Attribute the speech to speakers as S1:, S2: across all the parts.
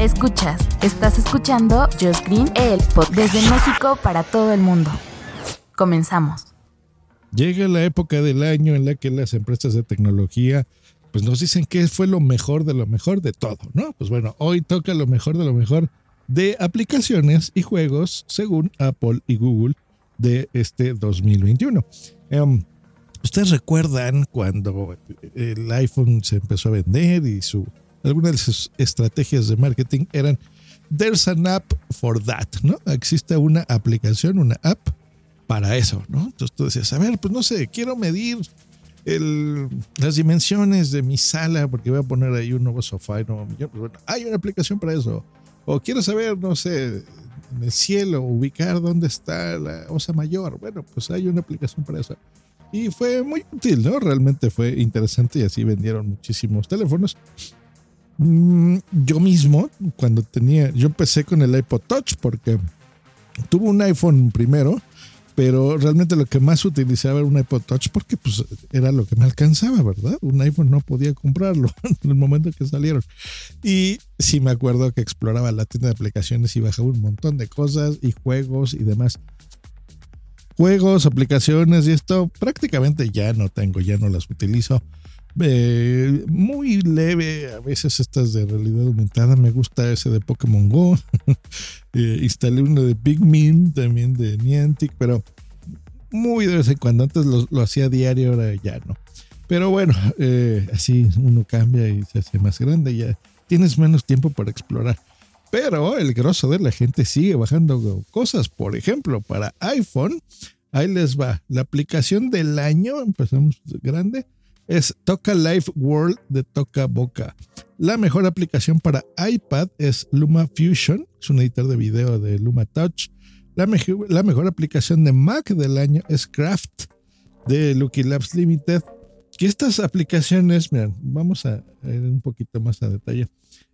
S1: Escuchas, estás escuchando Just Green, el pod desde México para todo el mundo. Comenzamos.
S2: Llega la época del año en la que las empresas de tecnología pues nos dicen que fue lo mejor de lo mejor de todo, ¿no? Pues bueno, hoy toca lo mejor de lo mejor de aplicaciones y juegos según Apple y Google de este 2021. Em, Ustedes recuerdan cuando el iPhone se empezó a vender y su algunas de sus estrategias de marketing eran There's an app for that, ¿no? Existe una aplicación, una app para eso, ¿no? Entonces tú decías, a ver, pues no sé, quiero medir el, las dimensiones de mi sala porque voy a poner ahí un nuevo sofá y nuevo millón. Pues bueno, hay una aplicación para eso. O quiero saber, no sé, en el cielo, ubicar dónde está la osa mayor. Bueno, pues hay una aplicación para eso. Y fue muy útil, ¿no? Realmente fue interesante y así vendieron muchísimos teléfonos. Mm, Yo mismo, cuando tenía, yo empecé con el iPod Touch porque tuve un iPhone primero, pero realmente lo que más utilizaba era un iPod Touch porque pues era lo que me alcanzaba, ¿verdad? Un iPhone no podía comprarlo en el momento que salieron. Y sí me acuerdo que exploraba la tienda de aplicaciones y bajaba un montón de cosas y juegos y demás. Juegos, aplicaciones y esto prácticamente ya no tengo, ya no las utilizo. Eh, muy leve, a veces estas de realidad aumentada, me gusta ese de Pokémon Go. Eh, instalé uno de Pikmin, también de Niantic, pero muy de vez en cuando. Antes lo, lo hacía diario, ahora ya no. Pero bueno, eh, así uno cambia y se hace más grande, ya tienes menos tiempo para explorar. Pero el grosso de la gente sigue bajando cosas. Por ejemplo, para iPhone, ahí les va. La aplicación del año, empezamos grande, es Toca Life World de Toca Boca. La mejor aplicación para iPad es Luma Fusion, es un editor de video de Luma Touch. La, mejor, la mejor aplicación de Mac del año es Craft de Lucky Labs Limited. Que estas aplicaciones, miren, vamos a ir un poquito más a detalle.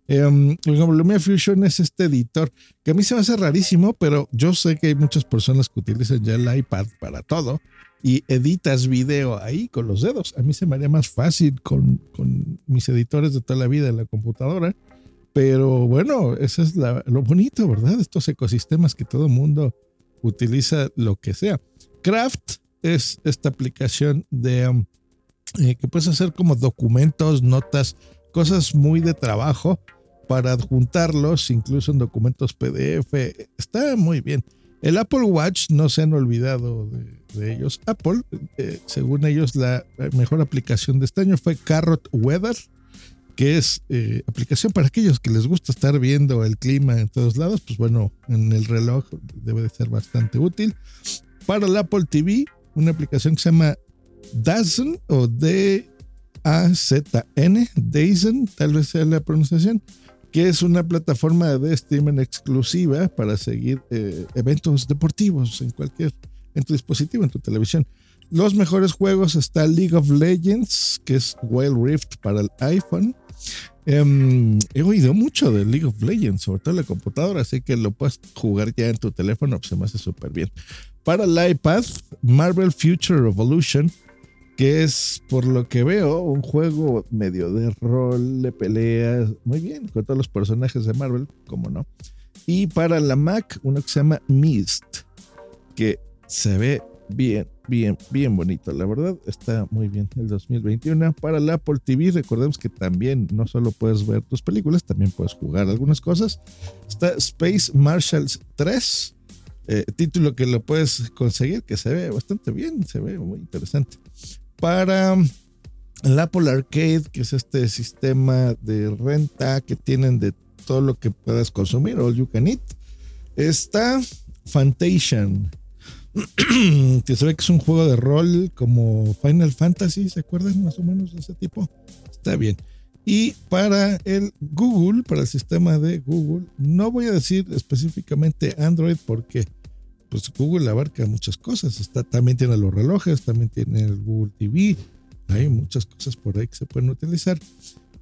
S2: Um, Lumia Fusion es este editor que a mí se me hace rarísimo, pero yo sé que hay muchas personas que utilizan ya el iPad para todo y editas video ahí con los dedos. A mí se me haría más fácil con, mis editores de toda la vida en la computadora. Pero bueno, eso es lo bonito, ¿verdad? Estos ecosistemas que todo mundo utiliza lo que sea. Craft es esta aplicación de um, eh, que puedes hacer como documentos, notas, cosas muy de trabajo para adjuntarlos, incluso en documentos PDF. Está muy bien. El Apple Watch no se han olvidado de, ellos. Apple, eh, según ellos, la mejor aplicación de este año fue Carrot Weather, que es eh, aplicación para aquellos que les gusta estar viendo el clima en todos lados. Pues bueno, en el reloj debe de ser bastante útil. Para el Apple TV, una aplicación que se llama Dazen o D-A-Z-N, Dazen, tal vez sea la pronunciación que es una plataforma de streaming exclusiva para seguir eh, eventos deportivos en cualquier, en tu dispositivo, en tu televisión. Los mejores juegos está League of Legends, que es Wild Rift para el iPhone. Um, he oído mucho de League of Legends, sobre todo en la computadora, así que lo puedes jugar ya en tu teléfono, pues se me hace súper bien. Para el iPad, Marvel Future Revolution, que es, por lo que veo, un juego medio de rol, de peleas, muy bien, con todos los personajes de Marvel, como no. Y para la Mac, uno que se llama Mist, que se ve bien, bien, bien bonito. La verdad, está muy bien el 2021. Para la Apple TV, recordemos que también no solo puedes ver tus películas, también puedes jugar algunas cosas. Está Space Marshals 3, eh, título que lo puedes conseguir, que se ve bastante bien, se ve muy interesante para el Apple Arcade, que es este sistema de renta que tienen de todo lo que puedas consumir, all you can eat. Está Fantation, que se ve que es un juego de rol como Final Fantasy, ¿se acuerdan más o menos de ese tipo? Está bien. Y para el Google, para el sistema de Google, no voy a decir específicamente Android porque pues Google abarca muchas cosas. Está, también tiene los relojes, también tiene el Google TV. Hay muchas cosas por ahí que se pueden utilizar.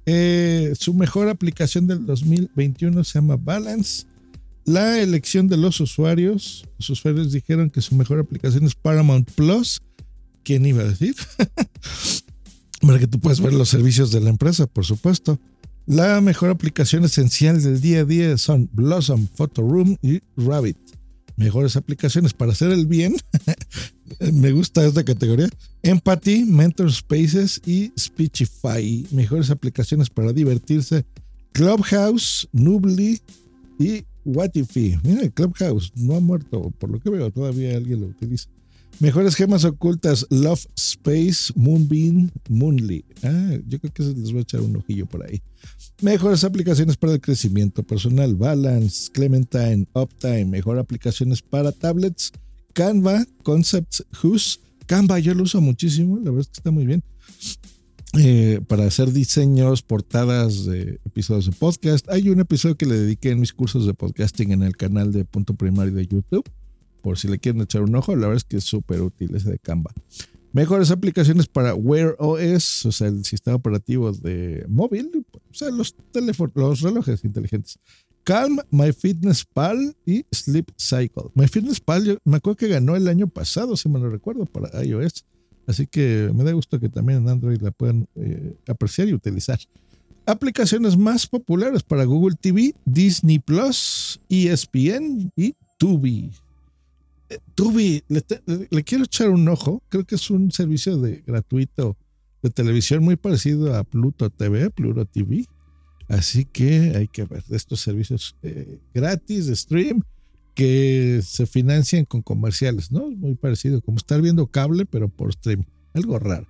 S2: Eh, su mejor aplicación del 2021 se llama Balance. La elección de los usuarios. Los usuarios dijeron que su mejor aplicación es Paramount Plus. ¿Quién iba a decir? Para que tú puedas ver los servicios de la empresa, por supuesto. La mejor aplicación esencial del día a día son Blossom, Photo Room y Rabbit mejores aplicaciones para hacer el bien. Me gusta esta categoría. Empathy, Mentor Spaces y Speechify. Mejores aplicaciones para divertirse. Clubhouse, Nubly y Watify. Mira, Clubhouse no ha muerto. Por lo que veo, todavía alguien lo utiliza. Mejores gemas ocultas, Love Space, Moonbeam, Moonly. Ah, yo creo que les voy a echar un ojillo por ahí. Mejores aplicaciones para el crecimiento personal, Balance, Clementine, Uptime, mejor aplicaciones para tablets, Canva, Concepts, Who's. Canva yo lo uso muchísimo, la verdad es que está muy bien. Eh, para hacer diseños, portadas de episodios de podcast. Hay un episodio que le dediqué en mis cursos de podcasting en el canal de Punto Primario de YouTube por si le quieren echar un ojo, la verdad es que es súper útil ese de Canva. Mejores aplicaciones para Wear OS, o sea, el sistema operativo de móvil, o sea, los los relojes inteligentes. Calm, MyFitnessPal y Sleep Cycle. MyFitnessPal, me acuerdo que ganó el año pasado, si me lo recuerdo, para iOS. Así que me da gusto que también en Android la puedan eh, apreciar y utilizar. Aplicaciones más populares para Google TV, Disney Plus, ESPN y Tubi. Tubi, le, quiero echar un ojo. Creo que es un servicio de gratuito de televisión muy parecido a Pluto TV, Pluto TV. Así que hay que ver estos servicios eh, gratis de stream que se financian con comerciales, ¿no? Muy parecido, como estar viendo cable, pero por stream. Algo raro.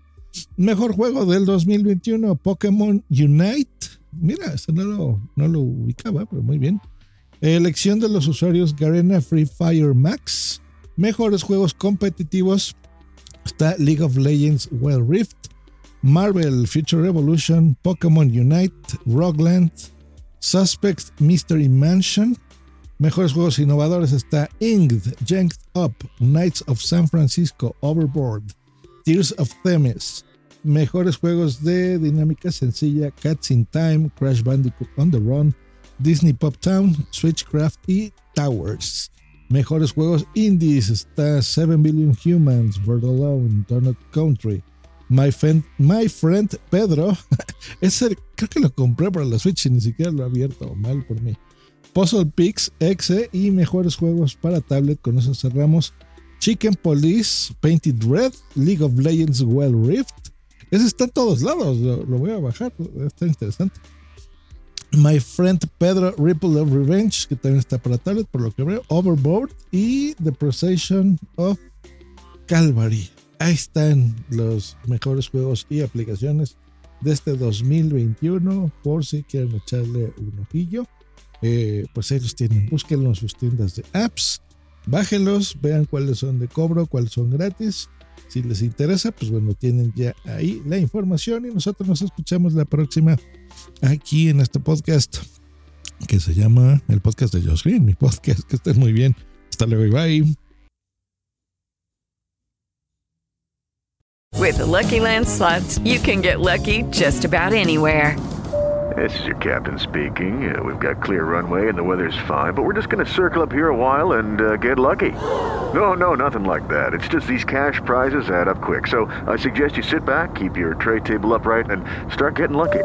S2: Mejor juego del 2021, Pokémon Unite. Mira, eso no lo, no lo ubicaba, pero muy bien. Elección de los usuarios Garena Free Fire Max. Mejores juegos competitivos está League of Legends Wild Rift, Marvel Future Revolution, Pokémon Unite, Rockland, Suspect Mystery Mansion. Mejores juegos innovadores está Inged, Janked Up, Knights of San Francisco, Overboard, Tears of Themis. Mejores juegos de dinámica sencilla, Cats in Time, Crash Bandicoot on the Run, Disney Pop Town, Switchcraft y Towers. Mejores juegos indies está 7 Billion Humans, Bird Alone, Donut Country, My Friend, My Friend Pedro. Ese creo que lo compré para la Switch y ni siquiera lo he abierto. Mal por mí. Puzzle Pix, Exe y mejores juegos para tablet. Con eso cerramos. Chicken Police, Painted Red, League of Legends Well Rift. Ese está en todos lados. Lo voy a bajar. Está interesante. My Friend Pedro Ripple of Revenge, que también está para tablet, por lo que veo, Overboard y The Procession of Calvary. Ahí están los mejores juegos y aplicaciones de este 2021, por si quieren echarle un ojillo. Eh, pues ellos tienen, búsquenlos en sus tiendas de apps, bájenlos, vean cuáles son de cobro, cuáles son gratis. Si les interesa, pues bueno, tienen ya ahí la información y nosotros nos escuchamos la próxima aquí en este podcast que se llama el podcast de Josh Green, mi podcast. Que estén muy bien. Hasta luego y bye.
S3: With the Lucky Land slots, you can get lucky just about anywhere.
S4: This is your captain speaking. Uh, we've got clear runway and the weather's fine, but we're just going to circle up here a while and uh, get lucky. No, no, nothing like that. It's just these cash prizes add up quick. So I suggest you sit back, keep your tray table upright, and start getting lucky.